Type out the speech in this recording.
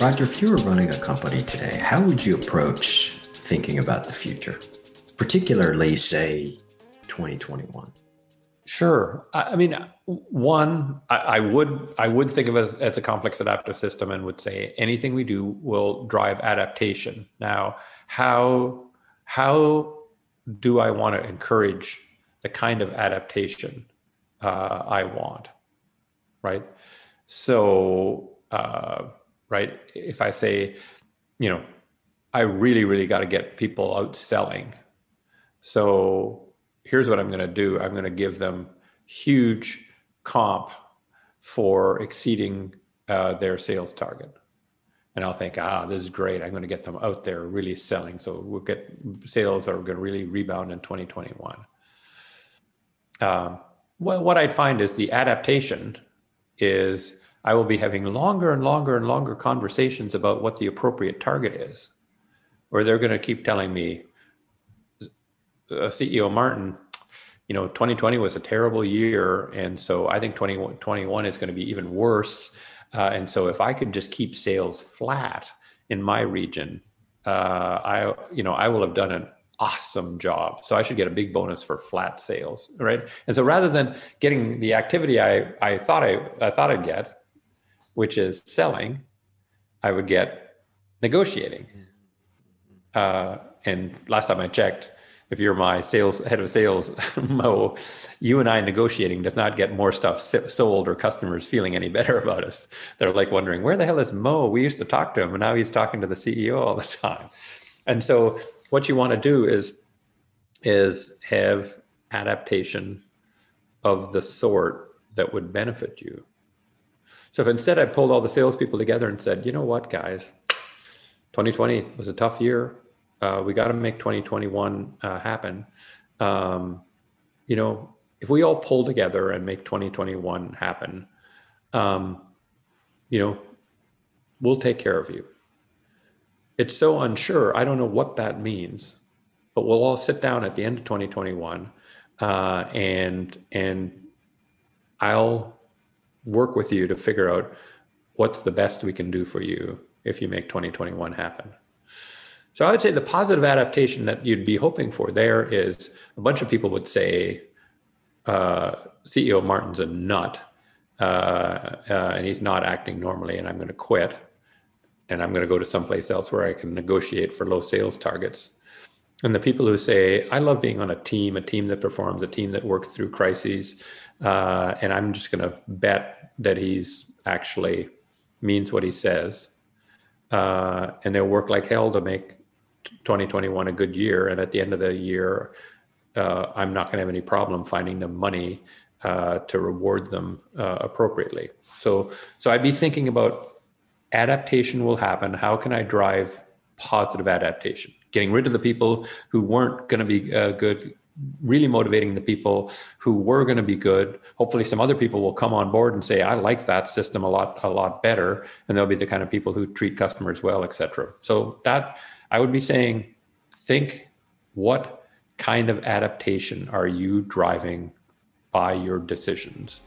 Roger, if you were running a company today, how would you approach thinking about the future, particularly, say, 2021? Sure. I, mean, one, I, would I would think of it as a complex adaptive system and would say anything we do will drive adaptation. Now, how how do I want to encourage the kind of adaptation uh, I want? Right. So, uh, right, if I say, you know, I really, really got to get people out selling. So here's what I'm going to do I'm going to give them huge comp for exceeding uh, their sales target. And I'll think, ah, this is great. I'm going to get them out there really selling. So we'll get sales are going to really rebound in 2021. Um, well, what I'd find is the adaptation is I will be having longer and longer and longer conversations about what the appropriate target is. Or they're going to keep telling me, uh, CEO Martin, you know, 2020 was a terrible year. And so I think 2021 is going to be even worse. Uh, and so if I could just keep sales flat in my region, uh, I, you know, I will have done an awesome job. So I should get a big bonus for flat sales, right? And so rather than getting the activity I, I thought I, I thought I'd get, which is selling, I would get negotiating. Uh, and last time I checked, if you're my sales head of sales, Moe, you and I negotiating does not get more stuff sold or customers feeling any better about us. They're like wondering, where the hell is Moe? We used to talk to him, and now he's talking to the CEO all the time. And so, what you want to do is is have adaptation of the sort that would benefit you. So if instead I pulled all the salespeople together and said, you know what, guys, 2020 was a tough year uh, we got to make 2021 uh, happen. Um, you know, if we all pull together and make 2021 happen, um, you know, we'll take care of you. It's so unsure. I don't know what that means, but we'll all sit down at the end of 2021, uh, and and I'll work with you to figure out what's the best we can do for you if you make 2021 happen. So I would say the positive adaptation that you'd be hoping for there is a bunch of people would say uh, CEO Martin's a nut uh, uh, and he's not acting normally, and I'm going to quit and I'm going to go to someplace else where I can negotiate for low sales targets. And the people who say, I love being on a team, a team that performs, a team that works through crises, uh, and I'm just going to bet that he's actually means what he says. Uh, and they'll work like hell to make 2021 a good year, and at the end of the year, uh, I'm not going to have any problem finding them money uh, to reward them uh, appropriately. So, so I'd be thinking about adaptation will happen. How can I drive positive adaptation? Getting rid of the people who weren't going to be uh, good, really motivating the people who were going to be good. Hopefully, some other people will come on board and say, "I like that system a lot, a lot better," and they'll be the kind of people who treat customers well, etc. So that I would be saying, think what kind of adaptation are you driving by your decisions?